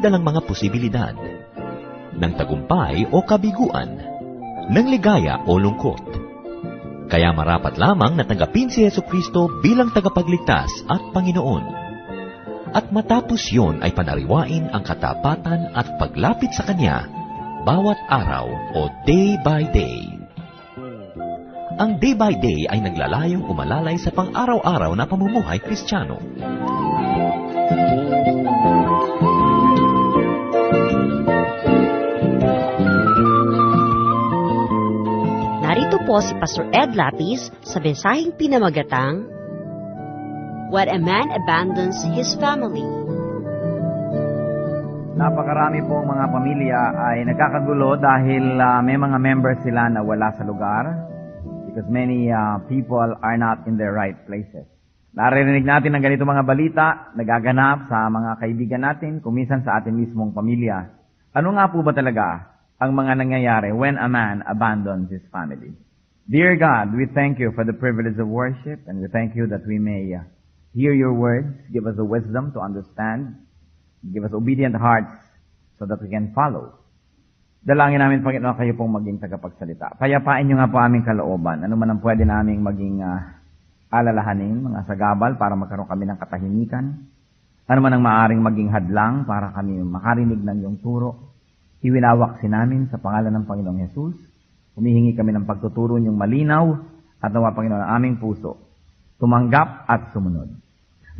dalang mga posibilidad. Ng tagumpay o kabiguan. Ng ligaya o lungkot. Kaya marapat lamang na tanggapin si Yesu Kristo bilang tagapagligtas at Panginoon. At matapos yon ay panariwain ang katapatan at paglapit sa Kanya bawat araw o day by day. Ang day by day ay naglalayong umalalay sa pang-araw-araw na pamumuhay kristyano. Po si Pastor Ed Lapis sa mensaheng pinamagatang When a Man Abandons His Family. Napakarami pong mga pamilya ay nagkakagulo dahil ah, may mga members sila na wala sa lugar because many ah, people are not in their right places. Naririnig natin ang ganito mga balita, nagaganap sa mga kaibigan natin, kumisan sa atin mismong pamilya. Ano nga po ba talaga ang mga nangyayari when a man abandons his family? Dear God, we thank you for the privilege of worship and we thank you that we may ah, hear your words, give us the wisdom to understand, Give us obedient hearts so that we can follow. Dalangin namin, Panginoon, kayo pong maging tagapagsalita. Payapain niyo nga po aming kalooban. Ano man ang pwede naming maging ah, alalahanin, mga sagabal, para magkaroon kami ng katahimikan. Ano man ang maaring maging hadlang para kami makarinig ng iyong turo. Iwinawak si namin sa pangalan ng Panginoong Yesus. Humihingi kami ng pagtuturo niyong malinaw at nawa, Panginoon, ang aming puso. Tumanggap at sumunod.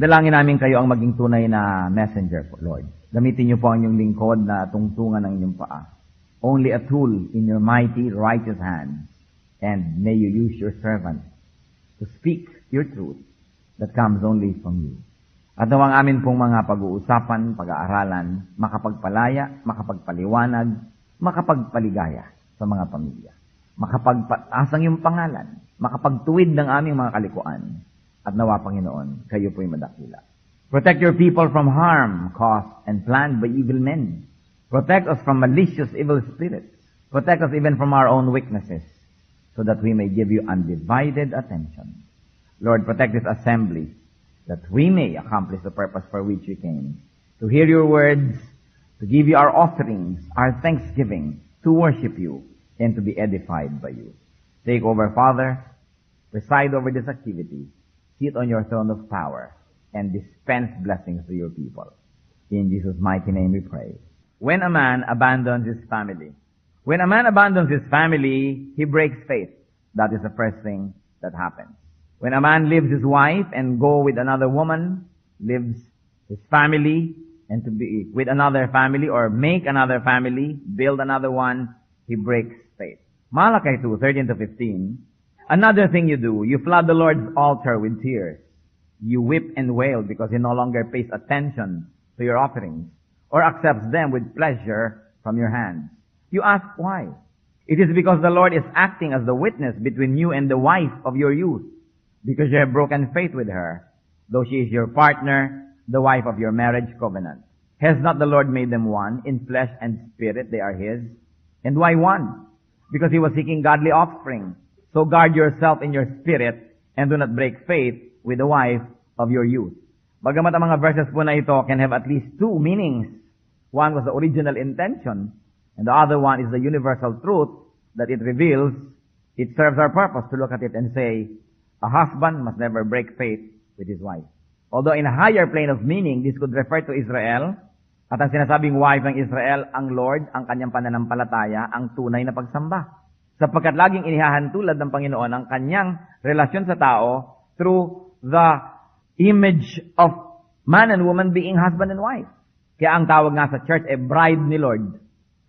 Dalangin namin kayo ang maging tunay na messenger Lord. Gamitin niyo po ang inyong lingkod na tungtungan ng inyong paa. Only a tool in your mighty, righteous hands. And may you use your servant to speak your truth that comes only from you. At nawang amin pong mga pag-uusapan, pag-aaralan, makapagpalaya, makapagpaliwanag, makapagpaligaya sa mga pamilya. Makapagpataas ang iyong pangalan, makapagtuwid ng aming mga kalikuan, at nawa, Panginoon, kayo po'y madakila. Protect your people from harm caused and planned by evil men. Protect us from malicious evil spirits. Protect us even from our own weaknesses, so that we may give you undivided attention. Lord, protect this assembly, that we may accomplish the purpose for which we came. To hear your words, to give you our offerings, our thanksgiving, to worship you, and to be edified by you. Take over, Father. Preside over this activity sit on your throne of power and dispense blessings to your people. In Jesus' mighty name we pray. When a man abandons his family, when a man abandons his family, he breaks faith. That is the first thing that happens. When a man leaves his wife and go with another woman, leaves his family and to be with another family or make another family, build another one, he breaks. Malachi 2, 13 to 15, Another thing you do, you flood the Lord's altar with tears. You weep and wail because he no longer pays attention to your offerings or accepts them with pleasure from your hands. You ask why. It is because the Lord is acting as the witness between you and the wife of your youth because you have broken faith with her, though she is your partner, the wife of your marriage covenant. Has not the Lord made them one in flesh and spirit? They are his. And why one? Because he was seeking godly offspring. So guard yourself in your spirit and do not break faith with the wife of your youth. Bagamat ang mga verses po na ito can have at least two meanings. One was the original intention, and the other one is the universal truth that it reveals. It serves our purpose to look at it and say, a husband must never break faith with his wife. Although in a higher plane of meaning, this could refer to Israel, at ang sinasabing wife ng Israel, ang Lord, ang kanyang pananampalataya, ang tunay na pagsamba sapagkat laging inihahantulad ng Panginoon ang kanyang relasyon sa tao through the image of man and woman being husband and wife. Kaya ang tawag nga sa church ay bride ni Lord.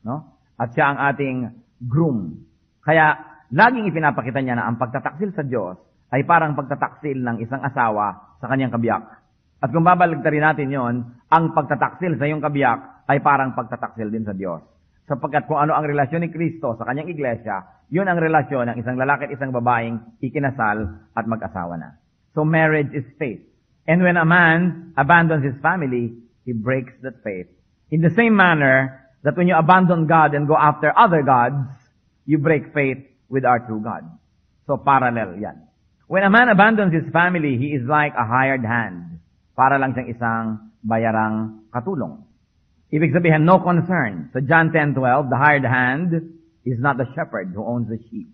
No? At siya ang ating groom. Kaya laging ipinapakita niya na ang pagtataksil sa Diyos ay parang pagtataksil ng isang asawa sa kanyang kabiyak. At kung babalagtarin natin yon, ang pagtataksil sa iyong kabiyak ay parang pagtataksil din sa Diyos. Sapagkat kung ano ang relasyon ni Kristo sa kanyang iglesia, yun ang relasyon ng isang lalaki at isang babaeng ikinasal at mag-asawa na. So marriage is faith. And when a man abandons his family, he breaks that faith. In the same manner that when you abandon God and go after other gods, you break faith with our true God. So parallel yan. When a man abandons his family, he is like a hired hand. Para lang siyang isang bayarang katulong. Ibig sabihin, no concern. So John 10:12, the hired hand is not the shepherd who owns the sheep.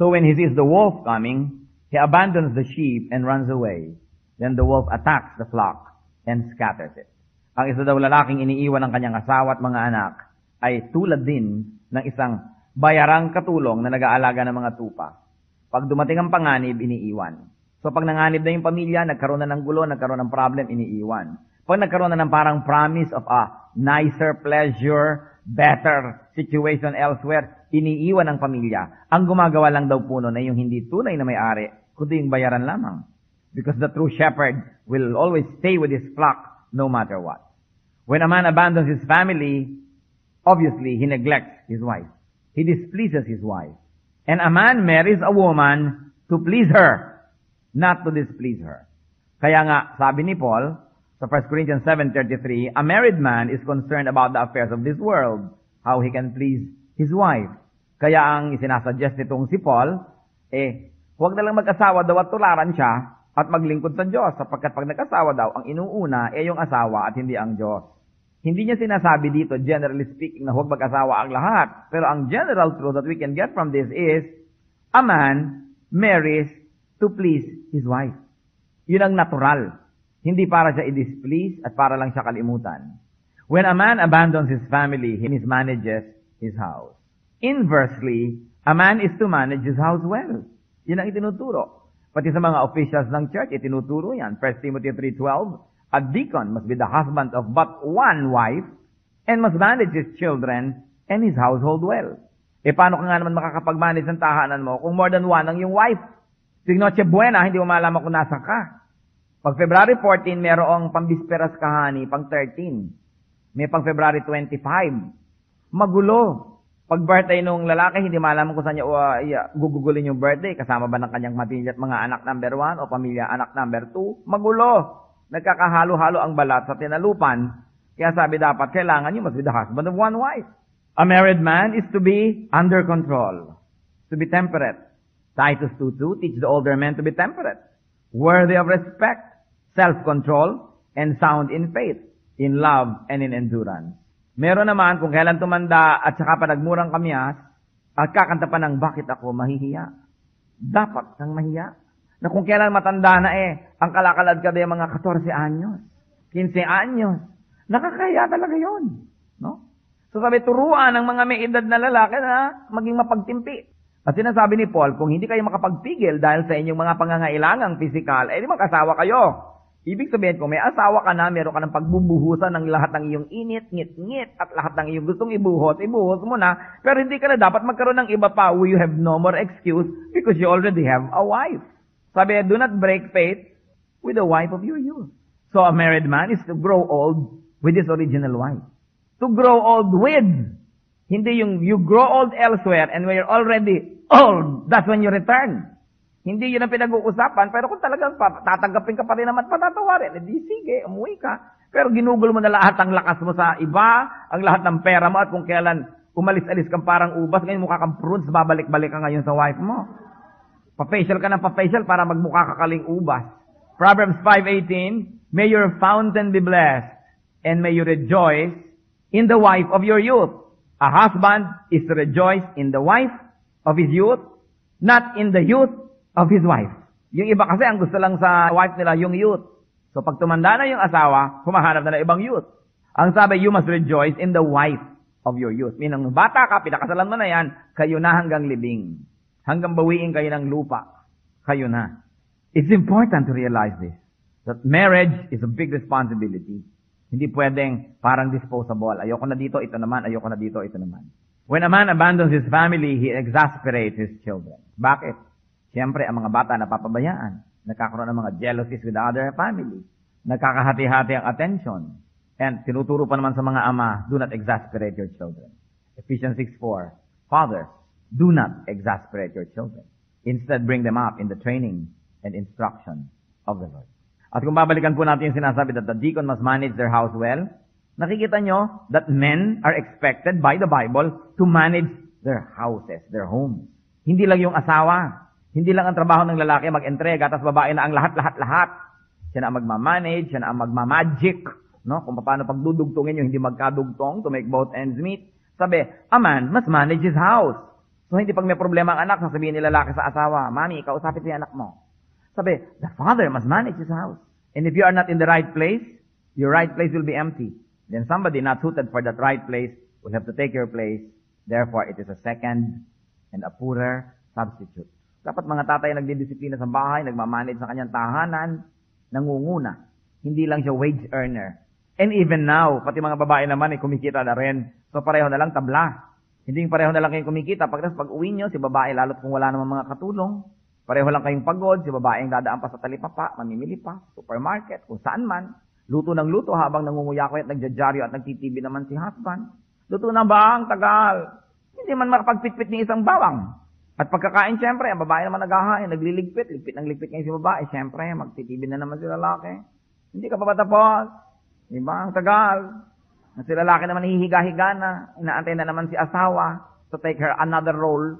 So when he sees the wolf coming, he abandons the sheep and runs away. Then the wolf attacks the flock and scatters it. Ang isa daw lalaking iniiwan ng kanyang asawa at mga anak ay tulad din ng isang bayarang katulong na nag-aalaga ng mga tupa. Pag dumating ang panganib, iniiwan. So pag nanganib na yung pamilya, nagkaroon na ng gulo, nagkaroon ng problem, iniiwan. Pag nagkaroon na ng parang promise of a nicer pleasure, better situation elsewhere, iniiwan ng pamilya. Ang gumagawa lang daw puno na yung hindi tunay na may-ari, kundi yung bayaran lamang. Because the true shepherd will always stay with his flock no matter what. When a man abandons his family, obviously he neglects his wife. He displeases his wife. And a man marries a woman to please her, not to displease her. Kaya nga, sabi ni Paul, sa 1 Corinthians 7.33, a married man is concerned about the affairs of this world, how he can please his wife. Kaya ang isinasuggest nitong si Paul, eh, huwag na lang mag-asawa daw at tularan siya at maglingkod sa Diyos sapagkat pag nag-asawa daw, ang inuuna ay yung asawa at hindi ang Diyos. Hindi niya sinasabi dito, generally speaking, na huwag mag-asawa ang lahat. Pero ang general truth that we can get from this is, a man marries to please his wife. Yun ang natural. Hindi para siya i-displease at para lang siya kalimutan. When a man abandons his family, he mismanages his house. Inversely, a man is to manage his house well. Yun ang itinuturo. Pati sa mga officials ng church, itinuturo yan. 1 Timothy 3.12, a deacon must be the husband of but one wife and must manage his children and his household well. E paano ka nga naman makakapag-manage ng tahanan mo kung more than one ang yung wife? Sig Noche Buena, hindi mo malaman kung nasa ka. Pag February 14, merong pambisperas kahani, pang 13. May pang February 25. Magulo. Pag birthday nung lalaki, hindi malaman kung saan niya uh, yeah, gugugulin yung birthday. Kasama ba ng kanyang mapinit mga anak number 1 o pamilya anak number 2? Magulo. Nagkakahalo-halo ang balat sa tinalupan. Kaya sabi dapat, kailangan you must be the husband of one wife. A married man is to be under control. To be temperate. Titus 2.2 teach the older men to be temperate. Worthy of respect, self-control, and sound in faith, in love, and in endurance. Meron naman kung kailan tumanda at saka pa nagmurang kamyas, at kakanta pa ng bakit ako mahihiya. Dapat kang mahiya. Na kung kailan matanda na eh, ang kalakalad ka din mga 14 anyos, 15 anyos. Nakakaya talaga yon, No? So sabi, turuan ng mga may edad na lalaki na maging mapagtimpi. At sinasabi ni Paul, kung hindi kayo makapagpigil dahil sa inyong mga pangangailangang pisikal, eh di mag-asawa kayo. Ibig sabihin, kung may asawa ka na, meron ka ng pagbubuhusan ng lahat ng iyong init, ngit-ngit, at lahat ng iyong gustong ibuhos, ibuhos mo na, pero hindi ka na dapat magkaroon ng iba pa where you have no more excuse because you already have a wife. Sabi, do not break faith with the wife of your youth. So a married man is to grow old with his original wife. To grow old with. Hindi yung you grow old elsewhere and when you're already old, that's when you return. Hindi yun ang pinag-uusapan, pero kung talagang tatanggapin ka pa rin naman patatawarin, edi sige, umuwi ka. Pero ginugol mo na lahat ang lakas mo sa iba, ang lahat ng pera mo, at kung kailan umalis-alis kang parang ubas, ngayon mukha kang prunes, babalik-balik ka ngayon sa wife mo. Pa-facial ka ng pa-facial para magmukha ka kaling ubas. Proverbs 5.18, May your fountain be blessed, and may you rejoice in the wife of your youth. A husband is to rejoice in the wife of his youth, not in the youth of his wife. Yung iba kasi ang gusto lang sa wife nila yung youth. So pag tumanda na yung asawa, humahanap na ng ibang youth. Ang sabi, you must rejoice in the wife of your youth. Minang bata ka, pinakasalan mo na yan, kayo na hanggang libing. Hanggang bawiin kayo ng lupa. Kayo na. It's important to realize this. That marriage is a big responsibility. Hindi pwedeng parang disposable. Ayoko na dito, ito naman. Ayoko na dito, ito naman. When a man abandons his family, he exasperates his children. Bakit? Siyempre, ang mga bata napapabayaan. Nagkakaroon ng mga jealousies with the other family. Nagkakahati-hati ang attention. And tinuturo pa naman sa mga ama, do not exasperate your children. Ephesians 6.4 Fathers, do not exasperate your children. Instead, bring them up in the training and instruction of the Lord. At kung babalikan po natin yung sinasabi that the deacon must manage their house well, nakikita nyo that men are expected by the Bible to manage their houses, their homes. Hindi lang yung asawa. Hindi lang ang trabaho ng lalaki mag-entrega, tapos babae na ang lahat-lahat-lahat. Siya na ang magmamanage, siya na ang magmamagic no? Kung paano pagdudugtungin yung hindi magkadugtong to make both ends meet. Sabi, a man must manage his house. So hindi pag may problema ang anak, sasabihin ni lalaki sa asawa, Mami, kausapin si anak mo. Sabi, the father must manage his house. And if you are not in the right place, your right place will be empty. Then somebody not suited for that right place will have to take your place. Therefore, it is a second and a poorer substitute. Dapat mga tatay nagdidisiplina sa bahay, nagmamanage sa kanyang tahanan, nangunguna. Hindi lang siya wage earner. And even now, pati mga babae naman ay kumikita na rin. So pareho na lang tabla. Hindi pareho na lang kayong kumikita. Pagkas pag uwi nyo, si babae, lalo't kung wala namang mga katulong, pareho lang kayong pagod, si babae ang dadaan pa sa talipapa, mamimili pa, supermarket, kung saan man. Luto ng luto habang nangunguya ko at nagjajaryo at nagtitv naman si husband. Luto na ba ang tagal? Hindi man makapagpitpit ni isang bawang. At pagkakain, siyempre, ang babae naman naghahain, nagliligpit, ligpit ng ligpit ngayon si babae, siyempre, magtitibin na naman si lalaki. Hindi ka pa ba tapos? Di ba? Ang tagal. At si lalaki naman hihiga-higa na, inaantay na naman si asawa to take her another role.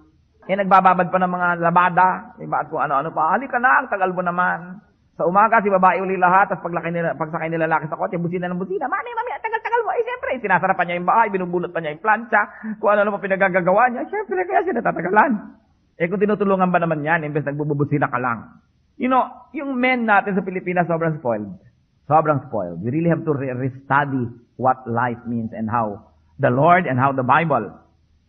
Eh, nagbababad pa ng mga labada, di ba? At kung ano-ano pa, halika na, ang tagal mo naman. Sa umaga, si babae uli lahat, tapos paglaki nila, pagsakay nila lalaki sa kotse, busina ng busina, mami, mami, tagal-tagal mo. Eh, siyempre, sinasarapan niya yung bahay, binubunot pa niya yung plancha, kung ano-ano pa pinagagagawa niya, siyempre, kaya siya natatagalan. Eh kung tinutulungan ba naman yan, imbes nagbubusina ka lang. You know, yung men natin sa Pilipinas sobrang spoiled. Sobrang spoiled. We really have to re- restudy what life means and how the Lord and how the Bible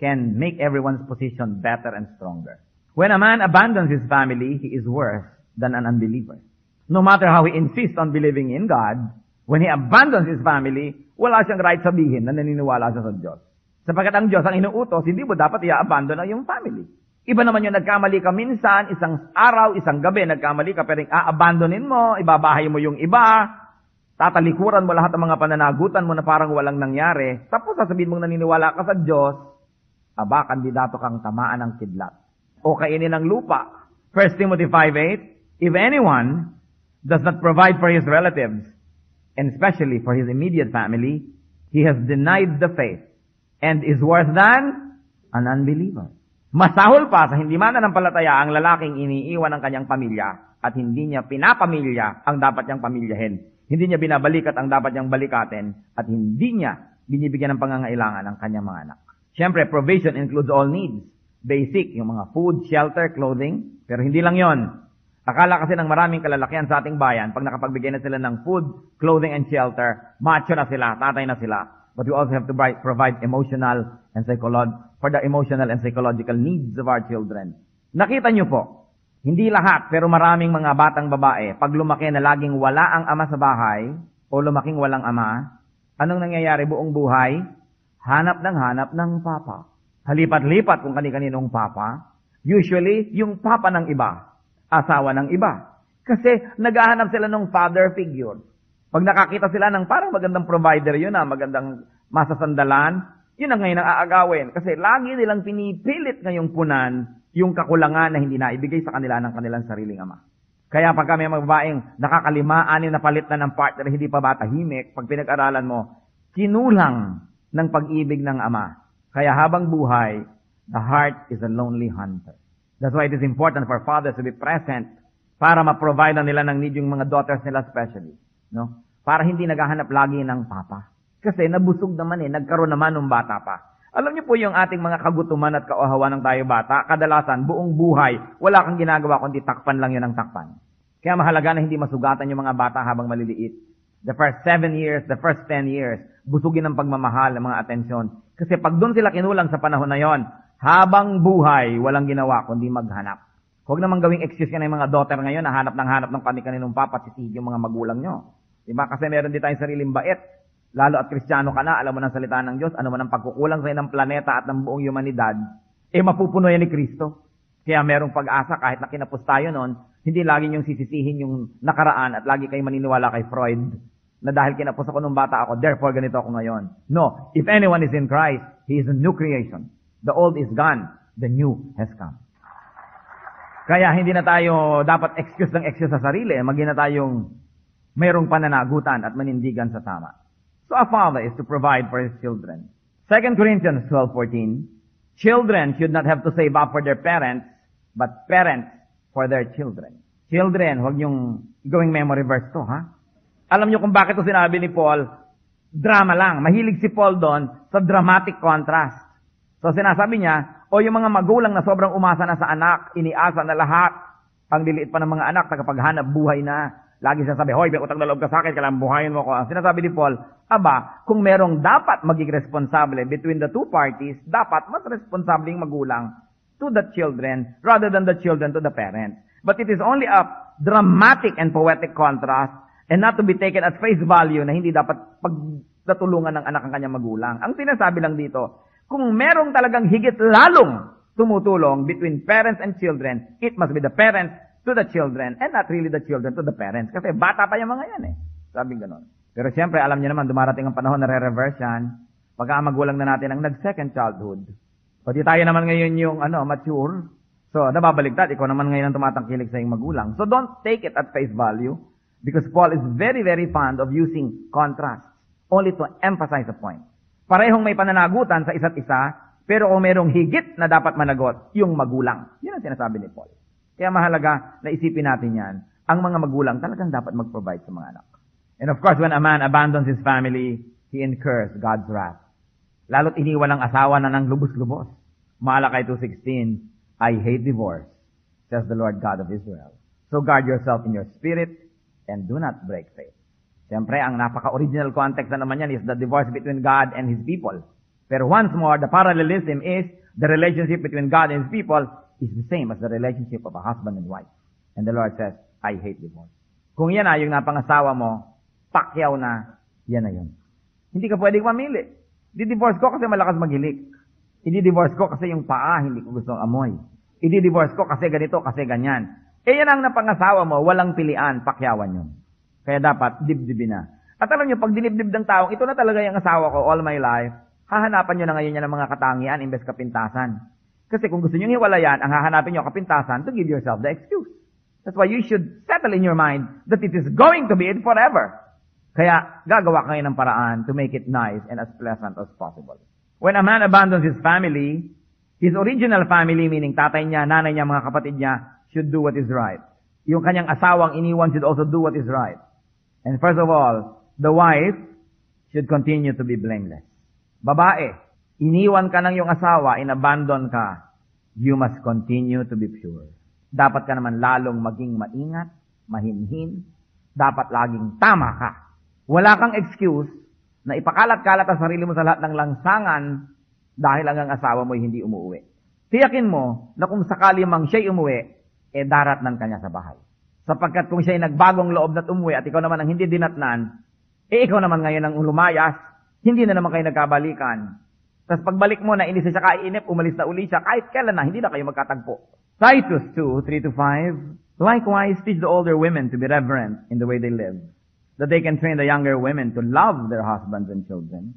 can make everyone's position better and stronger. When a man abandons his family, he is worse than an unbeliever. No matter how he insists on believing in God, when he abandons his family, wala siyang right sabihin na naniniwala siya sa Diyos. Sapagkat ang Diyos ang inuutos, hindi mo dapat i-abandon ang iyong family. Iba naman yung nagkamali ka minsan, isang araw, isang gabi, nagkamali ka, pero a-abandonin mo, ibabahay mo yung iba, tatalikuran mo lahat ng mga pananagutan mo na parang walang nangyari, tapos sasabihin mong naniniwala ka sa Diyos, aba, kandidato kang tamaan ng kidlat. O kainin ng lupa. 1 Timothy 5.8, If anyone does not provide for his relatives, and especially for his immediate family, he has denied the faith and is worse than an unbeliever. Masahol pa sa hindi mananampalataya ang lalaking iniiwan ng kanyang pamilya at hindi niya pinapamilya ang dapat niyang pamilyahin. Hindi niya binabalikat ang dapat niyang balikatin at hindi niya binibigyan ng pangangailangan ng kanyang mga anak. Siyempre, provision includes all needs. Basic, yung mga food, shelter, clothing. Pero hindi lang yon. Akala kasi ng maraming kalalakihan sa ating bayan, pag nakapagbigay na sila ng food, clothing, and shelter, macho na sila, tatay na sila. But we also have to provide emotional and psychological, for the emotional and psychological needs of our children. Nakita niyo po, hindi lahat, pero maraming mga batang babae, pag lumaki na laging wala ang ama sa bahay, o lumaking walang ama, anong nangyayari buong buhay? Hanap ng hanap ng papa. Halipat-lipat kung kani-kaninong papa. Usually, yung papa ng iba, asawa ng iba. Kasi naghahanap sila ng father figure. Pag nakakita sila ng parang magandang provider yun na magandang masasandalan, yun ang ngayon ang aagawin. Kasi lagi nilang pinipilit ngayong punan yung kakulangan na hindi naibigay sa kanila ng kanilang sariling ama. Kaya pag kami mga babaeng nakakalima, anim na palit na ng partner, hindi pa ba tahimik, pag pinag-aralan mo, kinulang ng pag-ibig ng ama. Kaya habang buhay, the heart is a lonely hunter. That's why it is important for fathers to be present para ma-provide na nila ng need yung mga daughters nila especially. No? Para hindi naghahanap lagi ng papa. Kasi nabusog naman eh, nagkaroon naman ng bata pa. Alam niyo po yung ating mga kagutuman at kauhawan ng tayo bata, kadalasan buong buhay, wala kang ginagawa kundi takpan lang yun ng takpan. Kaya mahalaga na hindi masugatan yung mga bata habang maliliit. The first seven years, the first ten years, busugin ng pagmamahal, ng mga atensyon. Kasi pag doon sila kinulang sa panahon na yon, habang buhay, walang ginawa kundi maghanap. Huwag naman gawing excuse yan ng mga daughter ngayon na hanap ng hanap ng kani-kaninong papa at yung mga magulang nyo. Diba? Kasi meron din tayong sariling bait. Lalo at kristyano ka na, alam mo ng salita ng Diyos, ano man ang pagkukulang sa'yo ng planeta at ng buong humanidad, eh mapupuno yan ni Kristo. Kaya merong pag-asa kahit na kinapos tayo noon, hindi lagi yung sisisihin yung nakaraan at lagi kayo maniniwala kay Freud na dahil kinapos ako nung bata ako, therefore ganito ako ngayon. No, if anyone is in Christ, he is a new creation. The old is gone, the new has come. Kaya hindi na tayo dapat excuse ng excuse sa sarili, maging na tayong mayroong pananagutan at manindigan sa tama. So a father is to provide for his children. 2 Corinthians 12:14, children should not have to save up for their parents, but parents for their children. Children, huwag yung gawing memory verse to, ha? Alam niyo kung bakit ito sinabi ni Paul? Drama lang. Mahilig si Paul doon sa dramatic contrast. So sinasabi niya, o yung mga magulang na sobrang umasa na sa anak, iniasa na lahat, ang liliit pa ng mga anak, tagapaghanap buhay na. Lagi siya sabi, hoy, may utang na loob ka sa akin, kailangan buhayin mo ko. Ang sinasabi ni Paul, aba, kung merong dapat maging responsable between the two parties, dapat mas responsable yung magulang to the children rather than the children to the parents. But it is only a dramatic and poetic contrast and not to be taken at face value na hindi dapat pagtatulungan ng anak ang kanyang magulang. Ang sinasabi lang dito, kung merong talagang higit lalong tumutulong between parents and children, it must be the parents to the children and not really the children to the parents. Kasi bata pa yung mga yan eh. Sabi ganon. Pero siyempre, alam niyo naman, dumarating ang panahon na re-reverse yan. Pagka ang magulang na natin ang nag-second childhood. Pati tayo naman ngayon yung ano, mature. So, nababaligtad. Ikaw naman ngayon ang tumatangkilik sa iyong magulang. So, don't take it at face value. Because Paul is very, very fond of using contrast. Only to emphasize a point. Parehong may pananagutan sa isa't isa, pero kung merong higit na dapat managot, yung magulang. Yun ang sinasabi ni Paul. Kaya mahalaga na isipin natin yan. Ang mga magulang talagang dapat mag-provide sa mga anak. And of course, when a man abandons his family, he incurs God's wrath. Lalo't iniwan ng asawa na ng lubos-lubos. Malakay 2.16, I hate divorce, says the Lord God of Israel. So guard yourself in your spirit and do not break faith. Siyempre, ang napaka-original context na naman yan is the divorce between God and His people. Pero once more, the parallelism is the relationship between God and His people is the same as the relationship of a husband and wife. And the Lord says, I hate divorce. Kung yan na yung napangasawa mo, pakyaw na, yan na yun. Hindi ka pwedeng mamili. Di-divorce ko kasi malakas maghilik. I-divorce ko kasi yung paa, hindi ko gustong amoy. I-divorce ko kasi ganito, kasi ganyan. Eh yan ang napangasawa mo, walang pilian, pakyawan yun. Kaya dapat, dibdibin na. At alam niyo, pag dinibdib ng taong, ito na talaga yung asawa ko all my life, hahanapan niyo na ngayon niya ng mga katangian imbes kapintasan. Kasi kung gusto niyo hiwalayan, ang hahanapin niyo kapintasan to give yourself the excuse. That's why you should settle in your mind that it is going to be it forever. Kaya gagawa kayo ng paraan to make it nice and as pleasant as possible. When a man abandons his family, his original family, meaning tatay niya, nanay niya, mga kapatid niya, should do what is right. Yung kanyang asawang iniwan should also do what is right. And first of all, the wife should continue to be blameless. Babae, iniwan ka ng iyong asawa, inabandon ka, you must continue to be pure. Dapat ka naman lalong maging maingat, mahinhin, dapat laging tama ka. Wala kang excuse na ipakalat-kalat ang sarili mo sa lahat ng langsangan dahil ang ang asawa mo ay hindi umuwi. Tiyakin mo na kung sakali mang siya'y umuwi, eh daratnan ka niya sa bahay. Sapagkat kung siya'y nagbagong loob na't umuwi at ikaw naman ang hindi dinatnan, eh ikaw naman ngayon ang lumayas, hindi na naman kayo nagkabalikan. Tapos pagbalik mo na inis siya kainip, umalis na uli siya, kahit kailan na, hindi na kayo magkatagpo. Titus 2, 3-5, Likewise, teach the older women to be reverent in the way they live, that they can train the younger women to love their husbands and children,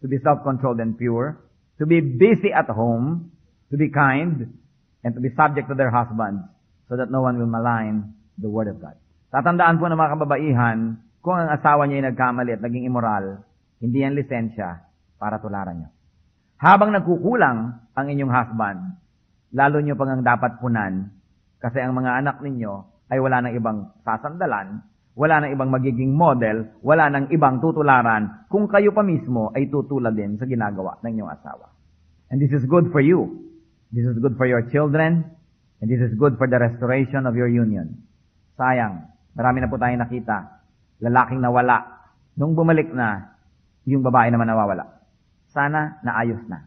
to be self-controlled and pure, to be busy at home, to be kind, and to be subject to their husbands, so that no one will malign the word of God. Tatandaan po ng mga kababaihan, kung ang asawa niya ay nagkamali at naging immoral, hindi yan lisensya para tularan niyo. Habang nagkukulang ang inyong husband, lalo niyo pang ang dapat punan, kasi ang mga anak ninyo ay wala nang ibang sasandalan, wala nang ibang magiging model, wala nang ibang tutularan, kung kayo pa mismo ay tutulad din sa ginagawa ng inyong asawa. And this is good for you. This is good for your children, and this is good for the restoration of your union. Sayang, marami na po tayong nakita. Lalaking nawala. Nung bumalik na, yung babae naman nawawala. Sana naayos na.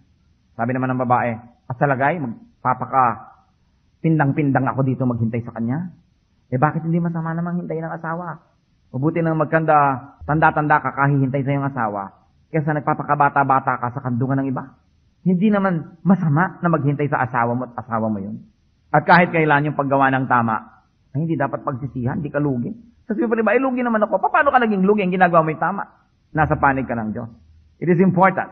Sabi naman ng babae, at salagay, magpapaka pindang-pindang ako dito maghintay sa kanya. Eh bakit hindi masama namang hintayin ng asawa? Mabuti nang magkanda, tanda-tanda ka kahihintay sa iyong asawa, kaysa nagpapakabata-bata ka sa kandungan ng iba. Hindi naman masama na maghintay sa asawa mo at asawa mo yun. At kahit kailan yung paggawa ng tama, hindi dapat pagsisihan, hindi ka lugi. Kasi pa ba, eh, lugi naman ako. Paano ka naging lugi? Ang ginagawa mo yung tama. Nasa panig ka ng Diyos. It is important.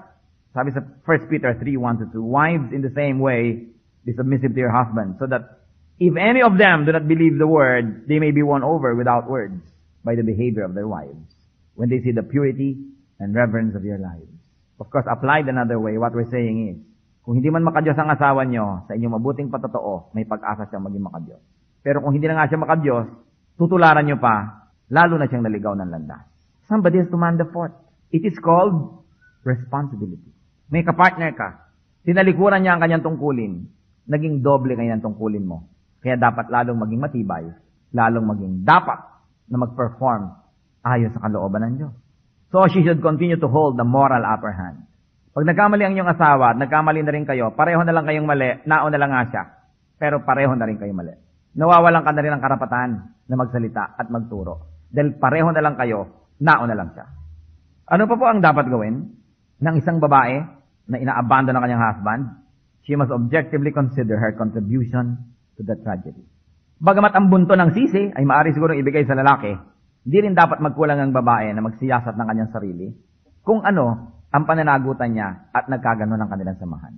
Sabi sa 1 Peter 3, 1 2, Wives in the same way, be submissive to your husband, so that if any of them do not believe the word, they may be won over without words by the behavior of their wives, when they see the purity and reverence of your lives. Of course, applied another way, what we're saying is, kung hindi man makadiyos ang asawa nyo, sa inyong mabuting patotoo, may pag-asa siyang maging makadiyos. Pero kung hindi na nga siya makadiyos, tutularan nyo pa, lalo na siyang naligaw ng landas. Somebody has to man the fort. It is called responsibility. May kapartner ka. Tinalikuran niya ang kanyang tungkulin. Naging doble kayo ng tungkulin mo. Kaya dapat lalong maging matibay, lalong maging dapat na mag-perform ayon sa kalooban ng Diyos. So she should continue to hold the moral upper hand. Pag nagkamali ang iyong asawa at nagkamali na rin kayo, pareho na lang kayong mali, naon na lang nga siya. Pero pareho na rin kayo mali. Nawawalan ka na rin ng karapatan na magsalita at magturo. Dahil pareho na lang kayo, naon na lang siya. Ano pa po ang dapat gawin ng isang babae na ina-abandon ng kanyang husband? She must objectively consider her contribution to the tragedy. Bagamat ang bunto ng sisi ay maaari siguro ibigay sa lalaki, hindi rin dapat magkulang ang babae na magsiyasat ng kanyang sarili kung ano ang pananagutan niya at nagkagano ng kanilang samahan.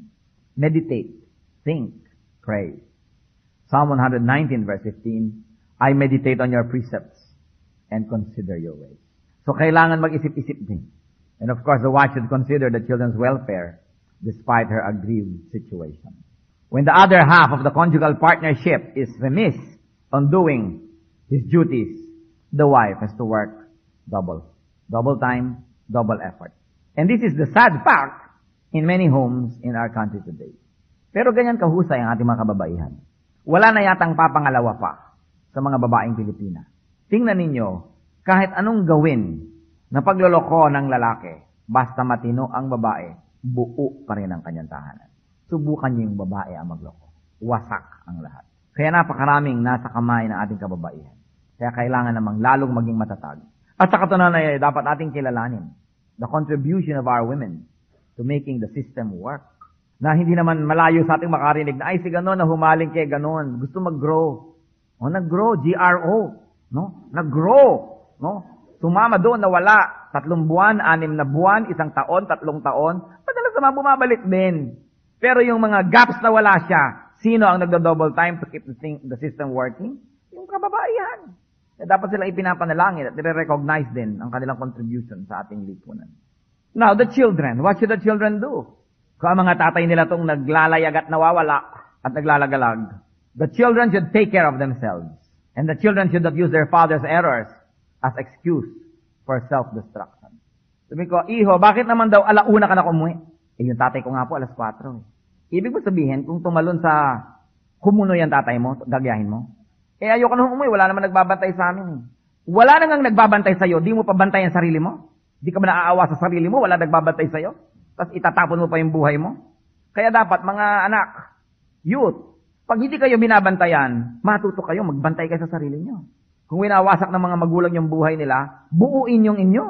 Meditate, think, pray. Psalm 119 verse 15, I meditate on your precepts and consider your ways. So kailangan mag-isip-isip din. And of course, the wife should consider the children's welfare despite her aggrieved situation. When the other half of the conjugal partnership is remiss on doing his duties, the wife has to work double. Double time, double effort. And this is the sad fact in many homes in our country today. Pero ganyan kahusay ang ating mga kababaihan. Wala na yatang papangalawa pa sa mga babaeng Pilipina. Tingnan ninyo, kahit anong gawin na pagloloko ng lalaki, basta matino ang babae, buo pa rin ang kanyang tahanan. Subukan niyo yung babae ang magloko. Wasak ang lahat. Kaya napakaraming nasa kamay ng ating kababaihan. Kaya kailangan namang lalong maging matatag. At sa katunayan ay dapat nating kilalanin the contribution of our women to making the system work. Na hindi naman malayo sa ating makarinig na, ay si ganon na humaling kay ganon. Gusto mag-grow. O nag-grow, G-R-O. No? Nag-grow. No? Sumama doon na wala. Tatlong buwan, anim na buwan, isang taon, tatlong taon. Madalas naman bumabalik din. Pero yung mga gaps na wala siya, sino ang nagda-double time to keep the, thing, the system working? Yung kababaihan. Eh, dapat sila ipinapanalangin at nire-recognize din ang kanilang contribution sa ating lipunan. Now, the children. What should the children do? Kung ang mga tatay nila tong naglalayag at nawawala at naglalagalag, the children should take care of themselves. And the children should not use their father's errors as excuse for self-destruction. Sabi ko, Iho, bakit naman daw alauna ka na kumuwi? Eh, yung tatay ko nga po, alas 4. Eh. Ibig mo sabihin, kung tumalon sa kumuno yung tatay mo, gagayahin mo, eh, ayoko na umuwi. Wala naman nagbabantay sa amin. Eh. Wala na nang nagbabantay sa'yo. Di mo pa bantay ang sarili mo? Di ka ba naaawa sa sarili mo? Wala nagbabantay sa'yo? Tapos itatapon mo pa yung buhay mo? Kaya dapat, mga anak, youth, pag hindi kayo binabantayan, matuto kayo, magbantay kayo sa sarili nyo. Kung winawasak ng mga magulang yung buhay nila, buuin yung inyo.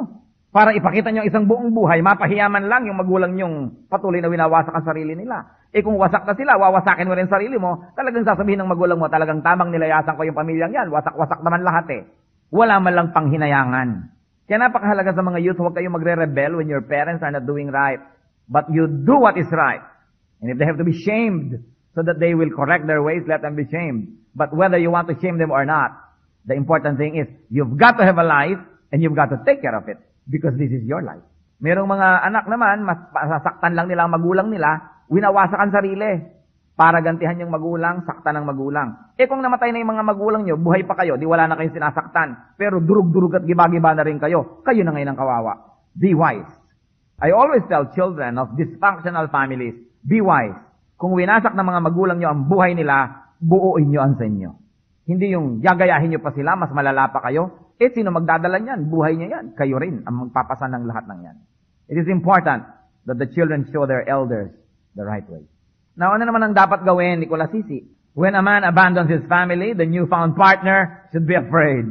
Para ipakita nyo isang buong buhay, mapahiyaman lang yung magulang nyong patuloy na winawasak ang sarili nila. Eh kung wasak na sila, wawasakin mo rin sarili mo, talagang sasabihin ng magulang mo, talagang tamang nilayasan ko yung pamilyang yan, wasak-wasak naman lahat eh. Wala man lang panghinayangan. Kaya napakahalaga sa mga youth, huwag kayong magre-rebel when your parents are not doing right. But you do what is right. And if they have to be shamed so that they will correct their ways, let them be shamed. But whether you want to shame them or not, the important thing is, you've got to have a life and you've got to take care of it. Because this is your life. Merong mga anak naman, mas sasaktan lang nila ang magulang nila, winawasak sarili. Para gantihan yung magulang, saktan ng magulang. Eh kung namatay na yung mga magulang nyo, buhay pa kayo, di wala na kayong sinasaktan. Pero durug-durug at giba-giba na rin kayo. Kayo na ngayon ang kawawa. Be wise. I always tell children of dysfunctional families, be wise. Kung winasak ng mga magulang nyo ang buhay nila, buuin nyo ang sa inyo. Hindi yung gagayahin nyo pa sila, mas malala pa kayo. Eh, sino magdadala niyan? Buhay niya yan. Kayo rin ang magpapasan ng lahat ng yan. It is important that the children show their elders the right way. Now, ano naman ang dapat gawin, Nicolas Sisi? When a man abandons his family, the newfound partner should be afraid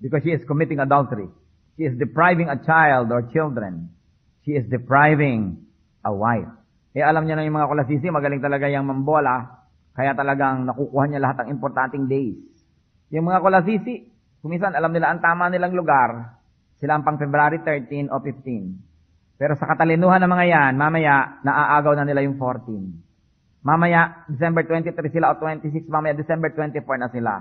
because she is committing adultery. She is depriving a child or children. She is depriving a wife. Eh, alam niya na yung mga kulasisi, magaling talaga yung mambola, kaya talagang nakukuha niya lahat ng importanteng days. Yung mga kulasisi, kumisan alam nila ang tama nilang lugar, sila ang pang February 13 o 15. Pero sa katalinuhan ng mga yan, mamaya, naaagaw na nila yung 14. Mamaya, December 23 sila o 26, mamaya December 24 na sila.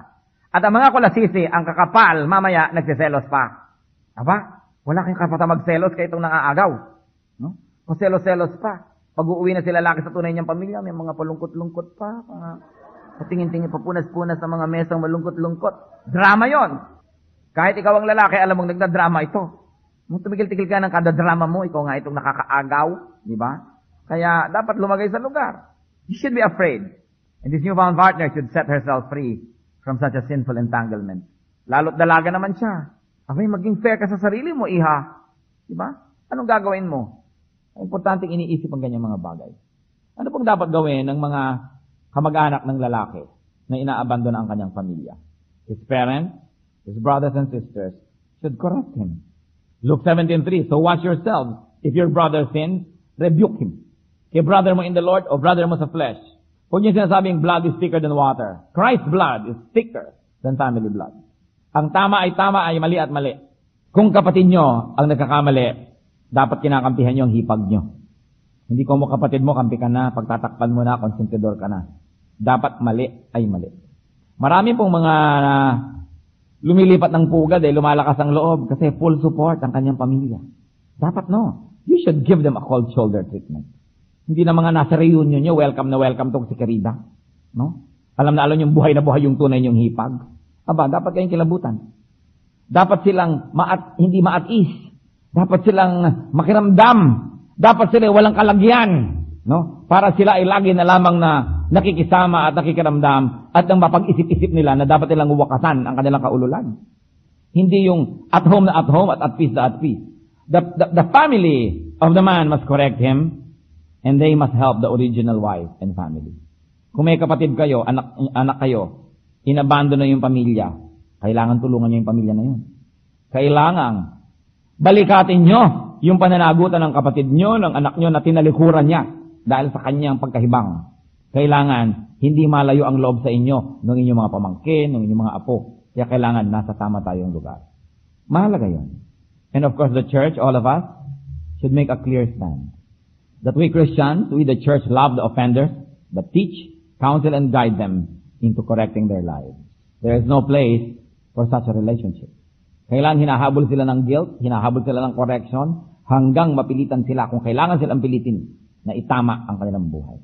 At ang mga kulasisi, ang kakapal, mamaya, nagsiselos pa. Aba, wala kayong karapatan magselos kaya itong nangaagaw. No? Kung selos-selos pa. Pag uuwi na sila laki sa tunay niyang pamilya, may mga palungkot-lungkot pa. Mga patingin-tingin, papunas-punas sa mga mesang malungkot-lungkot. Drama yon. Kahit ikaw ang lalaki, alam mong nagdadrama ito. Nung tumigil-tigil ka ng kada drama mo, ikaw nga itong nakakaagaw, di ba? Kaya dapat lumagay sa lugar. You should be afraid. And this newfound partner should set herself free from such a sinful entanglement. Lalo't dalaga naman siya. Abay, maging fair ka sa sarili mo, iha. Di ba? Anong gagawin mo? Importante iniisip ang ganyang mga bagay. Ano pong dapat gawin ng mga kamag-anak ng lalaki na inaabandon ang kanyang pamilya? His parents, his brothers and sisters should correct him. Luke 17.3, So watch yourselves. If your brother sins, rebuke him. Kay brother mo in the Lord o brother mo sa flesh. Huwag niyo sinasabing blood is thicker than water. Christ's blood is thicker than family blood. Ang tama ay tama ay mali at mali. Kung kapatid nyo ang nagkakamali, dapat kinakampihan nyo ang hipag nyo. Hindi ko mo kapatid mo, kampi ka na, pagtatakpan mo na, konsentidor ka na. Dapat mali ay mali. Marami pong mga ah, lumilipat ng pugad eh, lumalakas ang loob kasi full support ang kanyang pamilya. Dapat no. You should give them a cold shoulder treatment. Hindi na mga nasa reunion nyo, welcome na welcome to si Karida. No? Alam na alam yung buhay na buhay yung tunay yung hipag. Aba, dapat kayong kilabutan. Dapat silang maat, hindi maatis. Dapat silang makiramdam. Dapat sila walang kalagyan. No? Para sila ay lagi na lamang na nakikisama at nakikiramdam at nang mapag-isip-isip nila na dapat nilang wakasan ang kanilang kaululan. Hindi yung at home na at home at at peace na at peace. The, the, the family of the man must correct him and they must help the original wife and family. Kung may kapatid kayo, anak, anak kayo, inabando na yung pamilya, kailangan tulungan nyo yung pamilya na yun. Kailangan balikatin nyo yung pananagutan ng kapatid nyo, ng anak nyo na tinalikuran niya dahil sa kanyang pagkahibang. Kailangan hindi malayo ang loob sa inyo ng inyong mga pamangkin, ng inyong mga apo. Kaya kailangan nasa tama tayong lugar. Mahalaga yun. And of course, the church, all of us, should make a clear stand. That we Christians, we the church, love the offenders, but teach, counsel, and guide them into correcting their lives. There is no place for such a relationship. Kailangan hinahabol sila ng guilt, hinahabol sila ng correction, hanggang mapilitan sila kung kailangan silang pilitin na itama ang kanilang buhay.